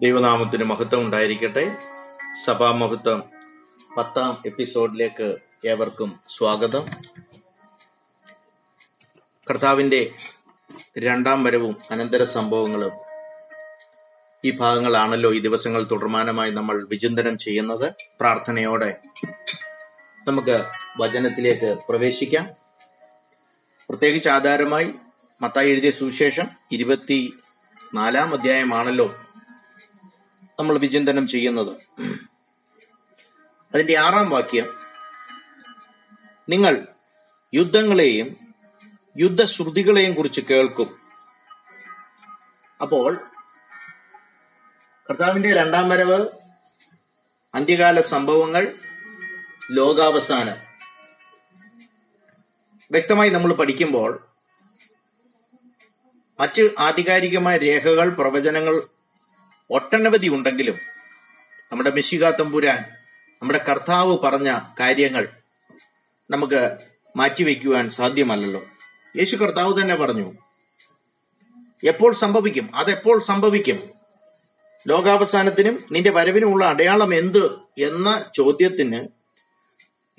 ദൈവനാമത്തിന് മഹത്വം ഉണ്ടായിരിക്കട്ടെ. സഭാമഹത്വം പത്താം എപ്പിസോഡിലേക്ക് ഏവർക്കും സ്വാഗതം. കർത്താവിന്റെ രണ്ടാം വരവും അനന്തര സംഭവങ്ങളും ഈ ഭാഗങ്ങളാണല്ലോ ഈ ദിവസങ്ങൾ തുടർമാനമായി നമ്മൾ വിചിന്തനം ചെയ്യുന്നത്. പ്രാർത്ഥനയോടെ നമുക്ക് വചനത്തിലേക്ക് പ്രവേശിക്കാം. പ്രത്യേകിച്ച് ആധാരമായി മത്തായി എഴുതിയ സുവിശേഷം ഇരുപത്തി നാലാം അധ്യായമാണല്ലോ നമ്മൾ വിചിന്തനം ചെയ്യുന്നത്. അതിന്റെ ആറാം വാക്യം നിങ്ങൾ യുദ്ധങ്ങളെയും യുദ്ധശ്രുതികളെയും കുറിച്ച് കേൾക്കും. അപ്പോൾ കർത്താവിന്റെ രണ്ടാം വരവ് അന്ത്യകാല സംഭവങ്ങൾ ലോകാവസാനം. വ്യക്തമായി നമ്മൾ പഠിക്കുമ്പോൾ മറ്റ് ആധികാരികമായ രേഖകൾ പ്രവചനങ്ങൾ ഒട്ടനവധി ഉണ്ടെങ്കിലും നമ്മുടെ മെഷിക തമ്പുരാൻ നമ്മുടെ കർത്താവ് പറഞ്ഞ കാര്യങ്ങൾ നമുക്ക് മാറ്റിവെക്കുവാൻ സാധ്യമല്ലല്ലോ. യേശു കർത്താവ് തന്നെ പറഞ്ഞു എപ്പോൾ സംഭവിക്കും? അതെപ്പോൾ സംഭവിക്കും? ലോകാവസാനത്തിനും നിന്റെ വരവിനുമുള്ള അടയാളം എന്ത്? എന്ന ചോദ്യത്തിന്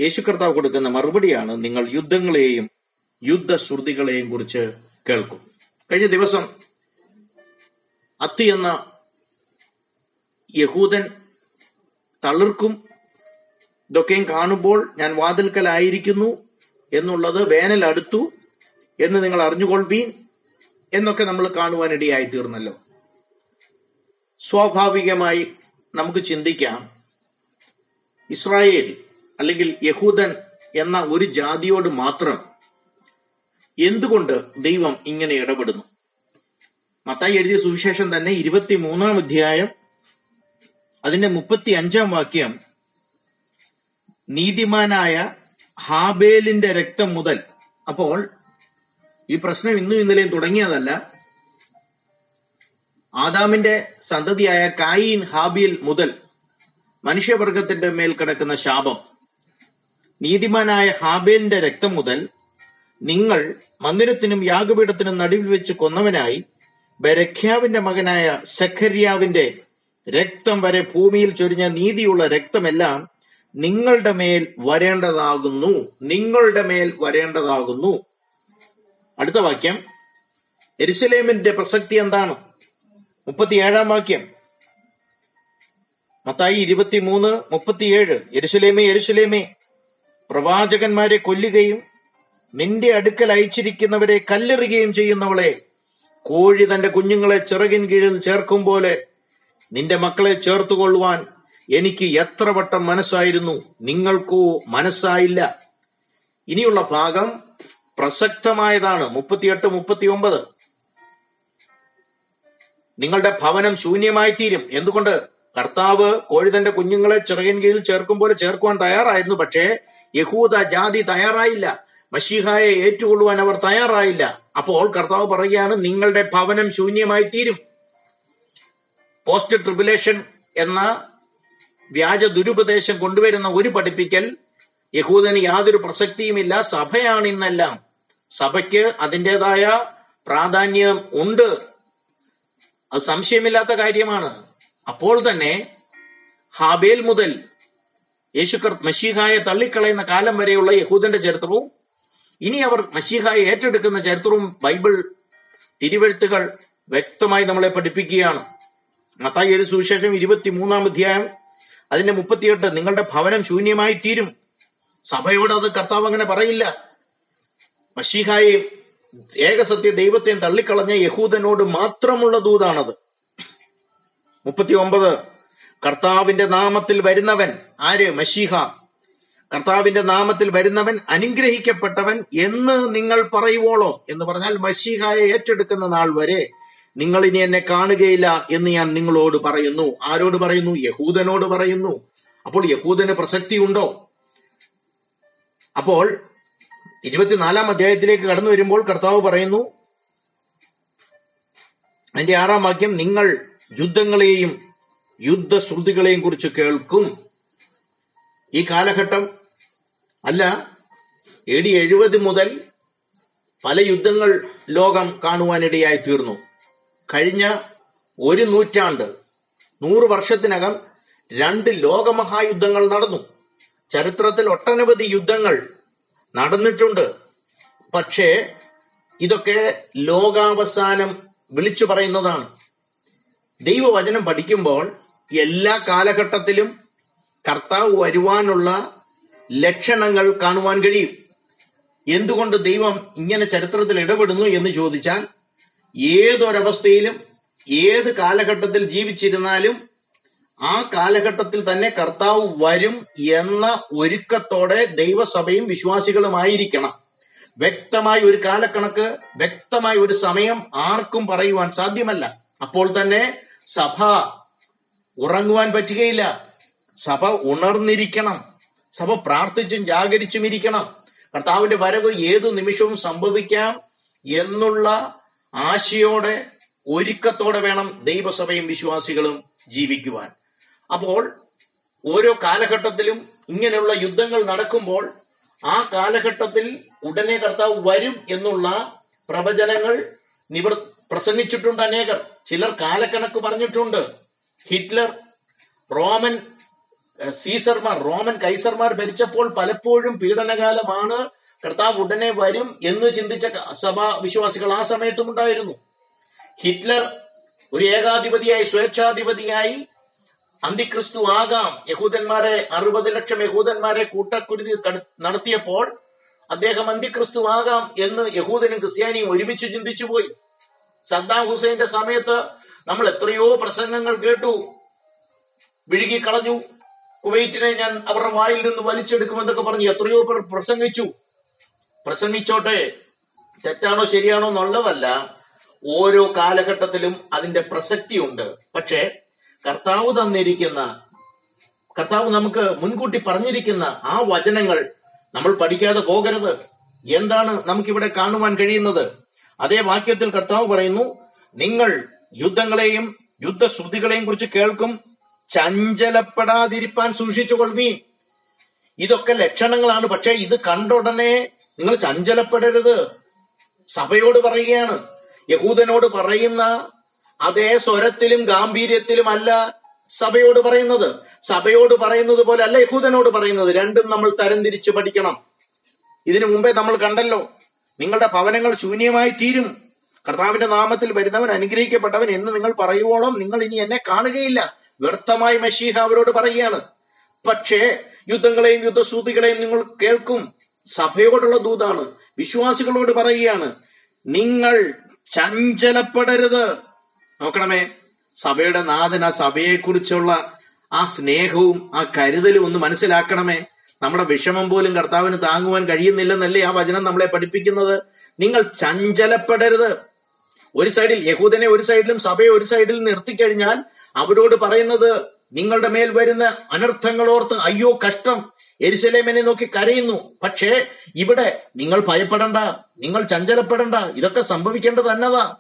യേശു കർത്താവ് കൊടുക്കുന്ന മറുപടിയാണ് നിങ്ങൾ യുദ്ധങ്ങളെയും യുദ്ധശ്രുതികളെയും കുറിച്ച് കേൾക്കും. കഴിഞ്ഞ ദിവസം അത്തി എന്ന യഹൂദൻ തളിർക്കും ഇതൊക്കെയും കാണുമ്പോൾ ഞാൻ വാതിൽക്കലായിരിക്കുന്നു എന്നുള്ളത് വേനൽ അടുത്തു എന്ന് നിങ്ങൾ അറിഞ്ഞുകൊള്ളീൻ എന്നൊക്കെ നമ്മൾ കാണുവാനിടയായി തീർന്നല്ലോ. സ്വാഭാവികമായി നമുക്ക് ചിന്തിക്കാം ഇസ്രായേൽ അല്ലെങ്കിൽ യഹൂദൻ എന്ന ഒരു ജാതിയോട് മാത്രം എന്തുകൊണ്ട് ദൈവം ഇങ്ങനെ ഇടപെടുന്നു? മത്തായി എഴുതിയ സുവിശേഷം തന്നെ ഇരുപത്തി മൂന്നാം അധ്യായം അതിന്റെ മുപ്പത്തി അഞ്ചാം വാക്യം നീതിമാനായ ഹാബേലിന്റെ രക്തം മുതൽ അപ്പോൾ ഈ പ്രശ്നം ഇന്നും ഇന്നലെയും തുടങ്ങിയതല്ല. ആദാമിന്റെ സന്തതിയായ കായീൻ ഹാബിയിൽ മുതൽ മനുഷ്യവർഗത്തിന്റെ മേൽ കിടക്കുന്ന ശാപം നീതിമാനായ ഹാബേലിന്റെ രക്തം മുതൽ നിങ്ങൾ മന്ദിരത്തിനും യാഗപീഠത്തിനും നടുവിൽ വെച്ച് കൊന്നവനായി ബരഖ്യാവിന്റെ മകനായ സഖര്യാവിന്റെ രക്തം വരെ ഭൂമിയിൽ ചൊരിഞ്ഞ നീതിയുള്ള രക്തമെല്ലാം നിങ്ങളുടെ മേൽ വരേണ്ടതാകുന്നു. നിങ്ങളുടെ മേൽ വരേണ്ടതാകുന്നു. അടുത്ത വാക്യം. എരിസലേമിന്റെ പ്രസക്തി എന്താണ്? മുപ്പത്തിയേഴാം വാക്യം. മത്തായി ഇരുപത്തിമൂന്ന് മുപ്പത്തിയേഴ്. എരുസലേമേ എരുസലേമേ പ്രവാചകന്മാരെ കൊല്ലുകയും നിന്റെ അടുക്കൽ അയച്ചിരിക്കുന്നവരെ കല്ലെറിയുകയും ചെയ്യുന്നവളെ കോഴി തന്റെ കുഞ്ഞുങ്ങളെ ചിറകിൻ കീഴിൽ ചേർക്കും പോലെ നിന്റെ മക്കളെ ചേർത്തുകൊള്ളുവാൻ എനിക്ക് എത്ര വട്ടം മനസ്സായിരുന്നു. നിങ്ങൾക്കോ മനസ്സായില്ല. ഇനിയുള്ള ഭാഗം പ്രസക്തമായതാണ്. മുപ്പത്തിയെട്ട് മുപ്പത്തി ഒമ്പത് നിങ്ങളുടെ ഭവനം ശൂന്യമായി തീരും എന്തുകൊണ്ട്? കർത്താവ് കോഴി തന്റെ കുഞ്ഞുങ്ങളെ ചിറകിൻ കീഴിൽ ചേർക്കും പോലെ ചേർക്കുവാൻ തയ്യാറായിരുന്നു. പക്ഷേ യഹൂദ ജാതി തയ്യാറായില്ല. മഷീഹായെ ഏറ്റുകൊള്ളുവാൻ അവർ തയ്യാറായില്ല. അപ്പോൾ കർത്താവ് പറയുകയാണ് നിങ്ങളുടെ ഭവനം ശൂന്യമായി തീരും പോസ്റ്റ് ട്രിബുലേഷൻ എന്ന വ്യാജ ദുരുപദേശം കൊണ്ടുവരുന്ന ഒരു പഠിപ്പിക്കൽ യഹൂദന് യാതൊരു പ്രസക്തിയുമില്ല. സഭയാണ് ഇന്നെല്ലാം. സഭയ്ക്ക് അതിന്റെതായ പ്രാധാന്യം ഉണ്ട്. അത് സംശയമില്ലാത്ത കാര്യമാണ്. അപ്പോൾ തന്നെ ഹാബേൽ മുതൽ യേശുക്കർ മഷീഹായെ തള്ളിക്കളയുന്ന കാലം വരെയുള്ള യഹൂദന്റെ ചരിത്രവും ഇനി അവർ മഷീഹായെ ഏറ്റെടുക്കുന്ന ചരിത്രവും ബൈബിൾ തിരുവെഴുത്തുകൾ വ്യക്തമായി നമ്മളെ പഠിപ്പിക്കുകയാണ്. മത്തായി ഏഴ് സുവിശേഷം ഇരുപത്തിമൂന്നാം അധ്യായം അതിന്റെ മുപ്പത്തിയെട്ട് നിങ്ങളുടെ ഭവനം ശൂന്യമായി തീരും സഭയോട് അത് കർത്താവ് അങ്ങനെ പറയില്ല. മഷീഹായെയും ഏകസത്യ ദൈവത്തെയും തള്ളിക്കളഞ്ഞ യഹൂദനോട് മാത്രമുള്ള ദൂതാണത്. മുപ്പത്തി ഒമ്പത് കർത്താവിന്റെ നാമത്തിൽ വരുന്നവൻ ആര്? മഷീഹ കർത്താവിന്റെ നാമത്തിൽ വരുന്നവൻ അനുഗ്രഹിക്കപ്പെട്ടവൻ എന്ന് നിങ്ങൾ പറയുവോളോ എന്ന് പറഞ്ഞാൽ മഷീഹായെ ഏറ്റെടുക്കുന്ന നാൾ വരെ നിങ്ങൾ ഇനി എന്നെ കാണുകയില്ല എന്ന് ഞാൻ നിങ്ങളോട് പറയുന്നു. ആരോട് പറയുന്നു? യഹൂദനോട് പറയുന്നു. അപ്പോൾ യഹൂദന് പ്രസക്തി ഉണ്ടോ അപ്പോൾ ഇരുപത്തിനാലാം അധ്യായത്തിലേക്ക് കടന്നു വരുമ്പോൾ കർത്താവ് പറയുന്നു അതിന്റെ ആറാം വാക്യം നിങ്ങൾ യുദ്ധങ്ങളെയും യുദ്ധശ്രുതികളെയും കുറിച്ച് കേൾക്കും. ഈ കാലഘട്ടം അല്ല എ ഡി എഴുപത് മുതൽ പല യുദ്ധങ്ങൾ ലോകം കാണുവാനിടയായി തീർന്നു. കഴിഞ്ഞ ഒരു നൂറ്റാണ്ട് നൂറ് വർഷത്തിനകം രണ്ട് ലോകമഹായുദ്ധങ്ങൾ നടന്നു. ചരിത്രത്തിൽ ഒട്ടനവധി യുദ്ധങ്ങൾ നടന്നിട്ടുണ്ട്. പക്ഷേ ഇതൊക്കെ ലോകാവസാനം വിളിച്ചു പറയുന്നതാണ്. ദൈവവചനം പഠിക്കുമ്പോൾ എല്ലാ കാലഘട്ടത്തിലും കർത്താവ് വരുവാനുള്ള ലക്ഷണങ്ങൾ കാണുവാൻ കഴിയും. എന്തുകൊണ്ട് ദൈവം ഇങ്ങനെ ചരിത്രത്തിൽ ഇടപെടുന്നു എന്ന് ചോദിച്ചാൽ ഏതൊരവസ്ഥയിലും ഏത് കാലഘട്ടത്തിൽ ജീവിച്ചിരുന്നാലും ആ കാലഘട്ടത്തിൽ തന്നെ കർത്താവ് വരും എന്ന ഒരുക്കത്തോടെ ദൈവസഭയും വിശ്വാസികളുമായിരിക്കണം. വ്യക്തമായ ഒരു കാലക്കണക്ക് വ്യക്തമായ ഒരു സമയം ആർക്കും പറയുവാൻ സാധ്യമല്ല. അപ്പോൾ തന്നെ സഭ ഉറങ്ങുവാൻ പറ്റുകയില്ല. സഭ ഉണർന്നിരിക്കണം. സഭ പ്രാർത്ഥിച്ചും ജാഗരിച്ചും ഇരിക്കണം. കർത്താവിന്റെ വരവ് ഏതു നിമിഷവും സംഭവിക്കാം എന്നുള്ള ആശയോടെ ഒരുക്കത്തോടെ വേണം ദൈവസഭയും വിശ്വാസികളും ജീവിക്കുവാൻ. അപ്പോൾ ഓരോ കാലഘട്ടത്തിലും ഇങ്ങനെയുള്ള യുദ്ധങ്ങൾ നടക്കുമ്പോൾ ആ കാലഘട്ടത്തിൽ ഉടനെ കർത്താവ് വരും എന്നുള്ള പ്രവചനങ്ങൾ നിവർ പ്രസംഗിച്ചിട്ടുണ്ട് അനേകർ. ചിലർ കാലക്കണക്ക് പറഞ്ഞിട്ടുണ്ട്. ഹിറ്റ്ലർ റോമൻ സീസർമാർ റോമൻ കൈസർമാർ ഭരിച്ചപ്പോൾ പലപ്പോഴും പീഡനകാലമാണ്. കർത്താവ് ഉടനെ വരും എന്ന് ചിന്തിച്ച സഭ വിശ്വാസികൾ ആ സമയത്തും ഉണ്ടായിരുന്നു. ഹിറ്റ്ലർ ഒരു ഏകാധിപതിയായി സ്വേച്ഛാധിപതിയായി അന്തിക്രിസ്തു ആകാം. യഹൂദന്മാരെ അറുപത് ലക്ഷം യഹൂദന്മാരെ കൂട്ടക്കുരുതി നടത്തിയപ്പോൾ അദ്ദേഹം അന്തിക്രിസ്തു ആകാം എന്ന് യഹൂദനും ക്രിസ്ത്യാനിയും ഒരുമിച്ച് ചിന്തിച്ചു പോയി സദ്ദാം ഹുസൈന്റെ സമയത്ത് നമ്മൾ എത്രയോ പ്രസംഗങ്ങൾ കേട്ടു. വിഴുകിക്കളഞ്ഞു കുവൈറ്റിനെ ഞാൻ അവരുടെ വായിൽ നിന്ന് വലിച്ചെടുക്കുമെന്നൊക്കെ പറഞ്ഞു എത്രയോ പേർ പ്രസംഗിച്ചു. പ്രസംഗിച്ചോട്ടെ തെറ്റാണോ ശരിയാണോ എന്നുള്ളതല്ല ഓരോ കാലഘട്ടത്തിലും അതിന്റെ പ്രസക്തിയുണ്ട്. പക്ഷേ കർത്താവ് തന്നിരിക്കുന്ന കർത്താവ് നമുക്ക് മുൻകൂട്ടി പറഞ്ഞിരിക്കുന്ന ആ വചനങ്ങൾ നമ്മൾ പഠിക്കാതെ പോകരുത്. എന്താണ് നമുക്കിവിടെ കാണുവാൻ കഴിയുന്നത്? അതേ വാക്യത്തിൽ കർത്താവ് പറയുന്നു നിങ്ങൾ യുദ്ധങ്ങളെയും യുദ്ധശ്രുതികളെയും കുറിച്ച് കേൾക്കും ചഞ്ചലപ്പെടാതിരിപ്പാൻ സൂക്ഷിച്ചുകൊള്ളുവീൻ. ഇതൊക്കെ ലക്ഷണങ്ങളാണ് പക്ഷെ ഇത് കണ്ട ഉടനെ നിങ്ങൾ ചഞ്ചലപ്പെടരുത്. സഭയോട് പറയുകയാണ്. യഹൂദനോട് പറയുന്ന അതേ സ്വരത്തിലും ഗാംഭീര്യത്തിലും അല്ല സഭയോട് പറയുന്നത്. സഭയോട് പറയുന്നത് പോലെ അല്ല യഹൂദനോട് പറയുന്നത്. രണ്ടും നമ്മൾ തരംതിരിച്ച് പഠിക്കണം. ഇതിനു മുമ്പേ നമ്മൾ കണ്ടല്ലോ നിങ്ങളുടെ ഭവനങ്ങൾ ശൂന്യമായി തീരും. കർത്താവിന്റെ നാമത്തിൽ വരുന്നവൻ അനുഗ്രഹിക്കപ്പെട്ടവൻ എന്ന് നിങ്ങൾ പറയുവോളം നിങ്ങൾ ഇനി എന്നെ കാണുകയില്ല. വ്യർത്ഥമായി മഷീഹ അവരോട് പറയുകയാണ്. പക്ഷേ യുദ്ധങ്ങളെയും യുദ്ധസൂതികളെയും നിങ്ങൾ കേൾക്കും. സഭയോടുള്ള ദൂതാണ്. വിശ്വാസികളോട് പറയുകയാണ് നിങ്ങൾ ചഞ്ചലപ്പെടരുത്. നോക്കണമേ സഭയുടെ നാഥന സഭയെ സഭയെക്കുറിച്ചുള്ള ആ സ്നേഹവും ആ കരുതലും ഒന്ന് മനസ്സിലാക്കണമേ. നമ്മുടെ വിഷമം പോലും കർത്താവിന് താങ്ങുവാൻ കഴിയുന്നില്ലെന്നല്ലേ ആ വചനം നമ്മളെ പഠിപ്പിക്കുന്നത്? നിങ്ങൾ ചഞ്ചലപ്പെടരുത്. ഒരു സൈഡിൽ യഹൂദനെ ഒരു സൈഡിലും സഭയെ ഒരു സൈഡിൽ നിർത്തിക്കഴിഞ്ഞാൽ അവരോട് പറയുന്നത് നിങ്ങളുടെ മേൽ വരുന്ന അനർത്ഥങ്ങളോർത്ത് അയ്യോ കഷ്ടം എരിശലേമിനെ നോക്കി കരയുന്നു. പക്ഷേ ഇവിടെ നിങ്ങൾ ഭയപ്പെടണ്ട നിങ്ങൾ ചഞ്ചലപ്പെടണ്ട ഇതൊക്കെ സംഭവിക്കേണ്ടത് തന്നതാ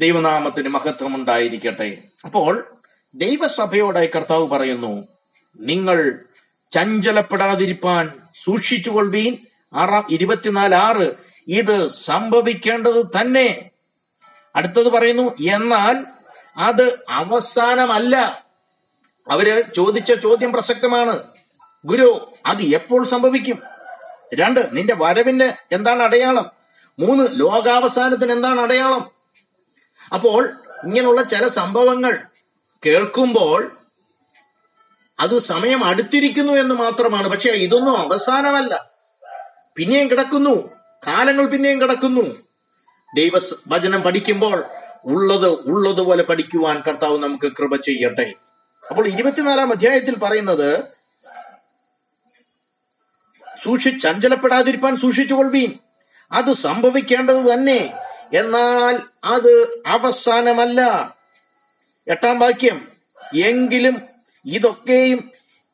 ദൈവനാമത്തിന് മഹത്വം ഉണ്ടായിരിക്കട്ടെ. അപ്പോൾ ദൈവസഭയോടെ കർത്താവ് പറയുന്നു നിങ്ങൾ ചഞ്ചലപ്പെടാതിരിപ്പാൻ സൂക്ഷിച്ചുകൊള്ളുവീൻ. ആറാം ഇരുപത്തിനാല് ആറ്. ഇത് സംഭവിക്കേണ്ടത് തന്നെ. അടുത്തത് പറയുന്നു എന്നാൽ അത് അവസാനമല്ല. അവർ ചോദിച്ച ചോദ്യം പ്രസക്തമാണ്. ഗുരു അത് എപ്പോൾ സംഭവിക്കും? രണ്ട് നിന്റെ വരവിന് എന്താണ് അടയാളം? മൂന്ന് ലോകാവസാനത്തിന് എന്താണ് അടയാളം? അപ്പോൾ ഇങ്ങനെയുള്ള ചില സംഭവങ്ങൾ കേൾക്കുമ്പോൾ അത് സമയം അടുത്തിരിക്കുന്നു എന്ന് മാത്രമാണ്. പക്ഷെ ഇതൊന്നും അവസാനമല്ല. പിന്നെയും കിടക്കുന്നു. കാലങ്ങൾ പിന്നെയും കിടക്കുന്നു. ദൈവ വചനം പഠിക്കുമ്പോൾ ഉള്ളത് ഉള്ളതുപോലെ പഠിക്കുവാൻ കർത്താവ് നമുക്ക് കൃപ ചെയ്യട്ടെ. അപ്പോൾ ഇരുപത്തിനാലാം അധ്യായത്തിൽ പറയുന്നത് സൂക്ഷി ചഞ്ചലപ്പെടാതിരിപ്പാൻ സൂക്ഷിച്ചുകൊള്ളുവീൻ അത് സംഭവിക്കേണ്ടത് തന്നെ. എന്നാൽ അത് അവസാനമല്ല. എട്ടാം വാക്യം. എങ്കിലും ഇതൊക്കെയും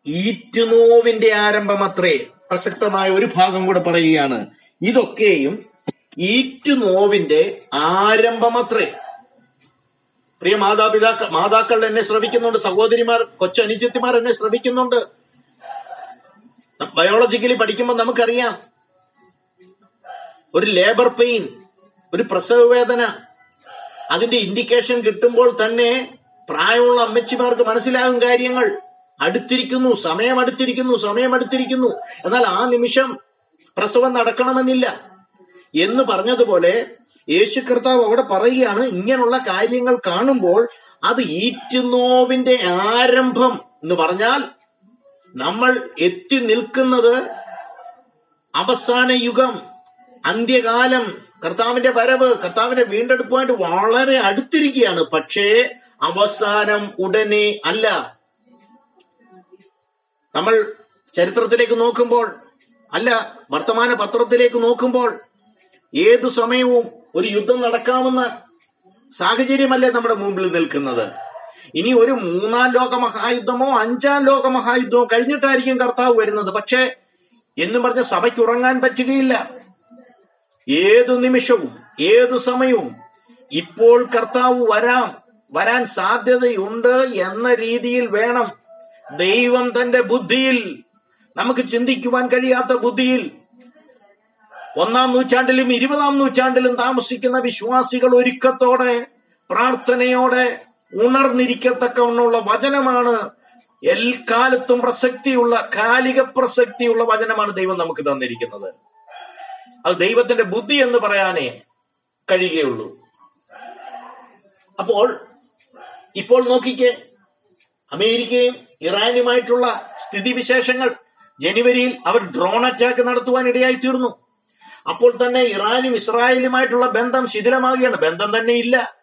ഈറ്റുനോവിന്റെ ആരംഭമത്രേ. പ്രസക്തമായ ഒരു ഭാഗം കൂടെ പറയുകയാണ്. ഇതൊക്കെയും ഈറ്റുനോവിന്റെ ആരംഭമത്രേ. പ്രിയ മാതാപിതാക്കൾ മാതാക്കൾ എന്നെ ശ്രമിക്കുന്നുണ്ട് സഹോദരിമാർ കൊച്ചനുജത്തിമാർ എന്നെ ശ്രമിക്കുന്നുണ്ട് ബയോളജിക്കലി പഠിക്കുമ്പോൾ നമുക്കറിയാം. ഒരു ലേബർ പെയിൻ ഒരു പ്രസവ വേദന അതിന്റെ ഇൻഡിക്കേഷൻ കിട്ടുമ്പോൾ തന്നെ പ്രായമുള്ള അമ്മച്ചിമാർക്ക് മനസ്സിലാകും കാര്യങ്ങൾ. അടുത്തിരിക്കുന്നു സമയം അടുത്തിരിക്കുന്നു സമയം അടുത്തിരിക്കുന്നു. എന്നാൽ ആ നിമിഷം പ്രസവം നടക്കണമെന്നില്ല. എന്ന് പറഞ്ഞതുപോലെ യേശു കർത്താവ് അവിടെ പറയുകയാണ് ഇങ്ങനെയുള്ള കാര്യങ്ങൾ കാണുമ്പോൾ അത് ഈറ്റുനോവിന്റെ ആരംഭം എന്ന് പറഞ്ഞാൽ നമ്മൾ എത്തി നിൽക്കുന്നത് അവസാന യുഗം അന്ത്യകാലം കർത്താവിന്റെ വരവ് കർത്താവിന്റെ വീണ്ടെടുപ്പുമായിട്ട് വളരെ അടുത്തിരിക്കുകയാണ്. പക്ഷേ അവസാനം ഉടനെ അല്ല. നമ്മൾ ചരിത്രത്തിലേക്ക് നോക്കുമ്പോൾ അല്ല വർത്തമാന പത്രത്തിലേക്ക് നോക്കുമ്പോൾ ഏതു സമയവും ഒരു യുദ്ധം നടക്കാവുന്ന സാഹചര്യമല്ലേ നമ്മുടെ മുമ്പിൽ നിൽക്കുന്നത്? ഇനി ഒരു മൂന്നാം ലോക മഹായുദ്ധമോ അഞ്ചാം ലോക മഹായുദ്ധമോ കഴിഞ്ഞിട്ടായിരിക്കും കർത്താവ് വരുന്നത്. പക്ഷേ എന്നും പറഞ്ഞ സഭയ്ക്ക് ഉറങ്ങാൻ പറ്റുകയില്ല. ഏതു നിമിഷവും ഏതു സമയവും ഇപ്പോൾ കർത്താവ് വരാം. വരാൻ സാധ്യതയുണ്ട് എന്ന രീതിയിൽ വേണം ദൈവം തന്റെ ബുദ്ധിയിൽ നമുക്ക് ചിന്തിക്കുവാൻ കഴിയാത്ത ബുദ്ധിയിൽ. ഒന്നാം നൂറ്റാണ്ടിലും ഇരുപതാം നൂറ്റാണ്ടിലും താമസിക്കുന്ന വിശ്വാസികൾ ഒരുക്കത്തോടെ പ്രാർത്ഥനയോടെ ഉണർന്നിരിക്കത്തക്കവണ്ണമുള്ള വചനമാണ്. എൽക്കാലത്തും പ്രസക്തിയുള്ള കാലിക പ്രസക്തിയുള്ള വചനമാണ് ദൈവം നമുക്ക് തന്നിരിക്കുന്നത്. അത് ദൈവത്തിന്റെ ബുദ്ധി എന്ന് പറയാനേ കഴിയുകയുള്ളൂ. അപ്പോൾ ഇപ്പോൾ നോക്കിക്കേ അമേരിക്കയും ഇറാനുമായിട്ടുള്ള സ്ഥിതിവിശേഷങ്ങൾ. ജനുവരിയിൽ അവർ ഡ്രോൺ അറ്റാക്ക് നടത്തുവാൻ ഇടയായി തീർന്നു അപ്പോൾ തന്നെ ഇറാനും ഇസ്രായേലുമായിട്ടുള്ള ബന്ധം ശിഥിലമാകുകയാണ്. ബന്ധം തന്നെ ഇല്ല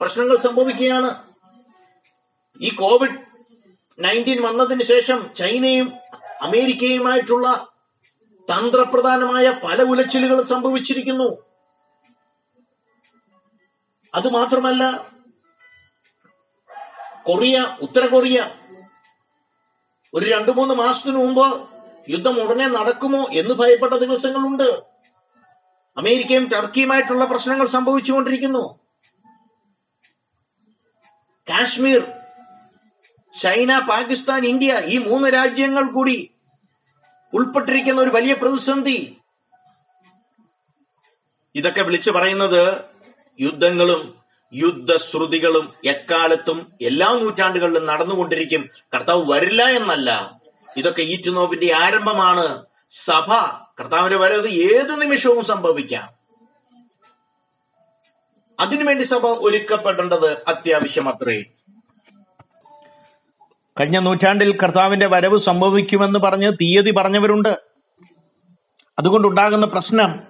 പ്രശ്നങ്ങൾ സംഭവിക്കുകയാണ്. ഈ കോവിഡ് നയന്റീൻ വന്നതിന് ശേഷം ചൈനയും അമേരിക്കയുമായിട്ടുള്ള തന്ത്രപ്രധാനമായ പല ഉലച്ചിലുകളും സംഭവിച്ചിരിക്കുന്നു. അതുമാത്രമല്ല കൊറിയ ഉത്തര കൊറിയ ഒരു രണ്ടു മൂന്ന് മാസത്തിനു മുമ്പ് യുദ്ധം ഉടനെ നടക്കുമോ എന്ന് ഭയപ്പെട്ട ദിവസങ്ങളുണ്ട്. അമേരിക്കയും ടർക്കിയുമായിട്ടുള്ള പ്രശ്നങ്ങൾ സംഭവിച്ചുകൊണ്ടിരിക്കുന്നു. കാശ്മീർ ചൈന പാകിസ്ഥാൻ ഇന്ത്യ ഈ മൂന്ന് രാജ്യങ്ങൾ കൂടി ഉൾപ്പെട്ടിരിക്കുന്ന ഒരു വലിയ പ്രതിസന്ധി. ഇതൊക്കെ വിളിച്ചു പറയുന്നത് യുദ്ധങ്ങളും യുദ്ധശ്രുതികളും എക്കാലത്തും എല്ലാ നൂറ്റാണ്ടുകളിലും നടന്നുകൊണ്ടിരിക്കും. കർത്താവ് വരില്ല എന്നല്ല. ഇതൊക്കെ ഈറ്റുനോപ്പിന്റെ ആരംഭമാണ്. സഭ കർത്താവിന്റെ വരവ് ഏത് നിമിഷവും സംഭവിക്കാം. അതിനുവേണ്ടി സഭ ഒരുക്കപ്പെടേണ്ടത് അത്യാവശ്യം അത്രേ കഴിഞ്ഞ നൂറ്റാണ്ടിൽ കർത്താവിന്റെ വരവ് സംഭവിക്കുമെന്ന് പറഞ്ഞ് തീയതി പറഞ്ഞവരുണ്ട്. അതുകൊണ്ടുണ്ടാകുന്ന പ്രശ്നം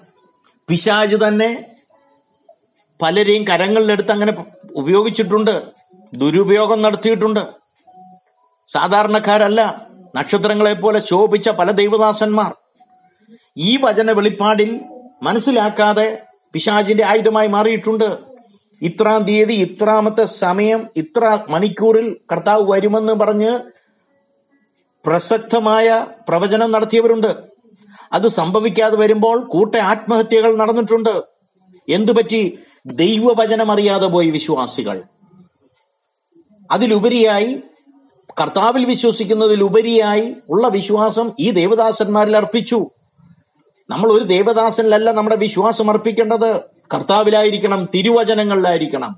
പിശാജ് തന്നെ പലരെയും കരങ്ങളിലെടുത്ത് അങ്ങനെ ഉപയോഗിച്ചിട്ടുണ്ട് ദുരുപയോഗം നടത്തിയിട്ടുണ്ട്. സാധാരണക്കാരല്ല നക്ഷത്രങ്ങളെ പോലെ ശോഭിച്ച പല ദൈവദാസന്മാർ. ഈ വചന വെളിപ്പാടിൽ മനസ്സിലാക്കാതെ പിശാചിന്റെ ആയുധമായി മാറിയിട്ടുണ്ട്. ഇത്രാം തീയതി ഇത്രാമത്തെ സമയം ഇത്ര മണിക്കൂറിൽ കർത്താവ് വരുമെന്ന് പറഞ്ഞ് പ്രസക്തമായ പ്രവചനം നടത്തിയവരുണ്ട്. അത് സംഭവിക്കാതെ വരുമ്പോൾ കൂട്ട ആത്മഹത്യകൾ നടന്നിട്ടുണ്ട്. എന്തുപറ്റി? ദൈവവചനം അറിയാതെ പോയി വിശ്വാസികൾ. അതിലുപരിയായി കർത്താവിൽ വിശ്വസിക്കുന്നതിലുപരിയായി ഉള്ള വിശ്വാസം ഈ ദേവദാസന്മാരിൽ അർപ്പിച്ചു. നമ്മൾ ഒരു ദേവദാസനിലല്ല നമ്മുടെ വിശ്വാസം അർപ്പിക്കേണ്ടത്. കർത്താവിലായിരിക്കണം തിരുവചനങ്ങളിലായിരിക്കണം.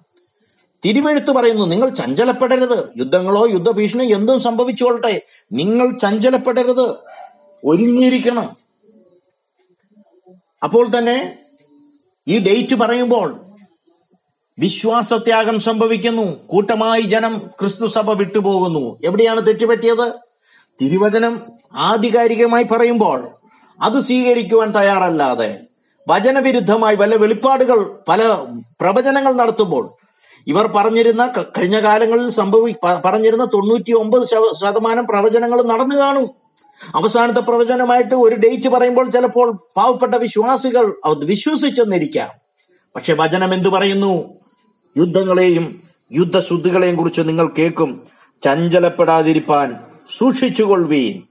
തിരുവെഴുത്ത് പറയുന്നു നിങ്ങൾ ചഞ്ചലപ്പെടരുത്. യുദ്ധങ്ങളോ യുദ്ധഭീഷണി എന്തും സംഭവിച്ചുകൊള്ളട്ടെ. നിങ്ങൾ ചഞ്ചലപ്പെടരുത്. ഒരുങ്ങിയിരിക്കണം. അപ്പോൾ തന്നെ ഈ ഡേറ്റ് പറയുമ്പോൾ വിശ്വാസത്യാഗം സംഭവിക്കുന്നു. കൂട്ടമായി ജനം ക്രിസ്തു സഭ വിട്ടുപോകുന്നു. എവിടെയാണ് തെറ്റുപറ്റിയത്? തിരുവചനം ആധികാരികമായി പറയുമ്പോൾ അത് സ്വീകരിക്കുവാൻ തയ്യാറല്ലാതെ വചനവിരുദ്ധമായി വല്ല വെളിപ്പാടുകൾ പല പ്രവചനങ്ങൾ നടത്തുമ്പോൾ ഇവർ പറഞ്ഞിരുന്ന കഴിഞ്ഞ കാലങ്ങളിൽ സംഭവി പറഞ്ഞിരുന്ന തൊണ്ണൂറ്റി ഒമ്പത് ശതമാനം പ്രവചനങ്ങൾ നടന്നു കാണും. അവസാനത്തെ പ്രവചനമായിട്ട് ഒരു ഡേറ്റ് പറയുമ്പോൾ ചിലപ്പോൾ പാവപ്പെട്ട വിശ്വാസികൾ വിശ്വസിച്ചെന്നിരിക്കാം. പക്ഷെ വചനം എന്തു പറയുന്നു? യുദ്ധങ്ങളെയും യുദ്ധശുദ്ധികളെയും കുറിച്ച് നിങ്ങൾ കേൾക്കും. ചഞ്ചലപ്പെടാതിരിപ്പാൻ സൂക്ഷിച്ചുകൊള്ളുവീൻ.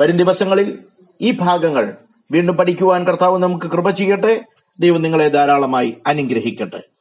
വരും ദിവസങ്ങളിൽ ഈ ഭാഗങ്ങൾ വീണ്ടും പഠിക്കുവാൻ കർത്താവ് നമുക്ക് കൃപ ചെയ്യട്ടെ. ദൈവം നിങ്ങളെ ധാരാളമായി അനുഗ്രഹിക്കട്ടെ.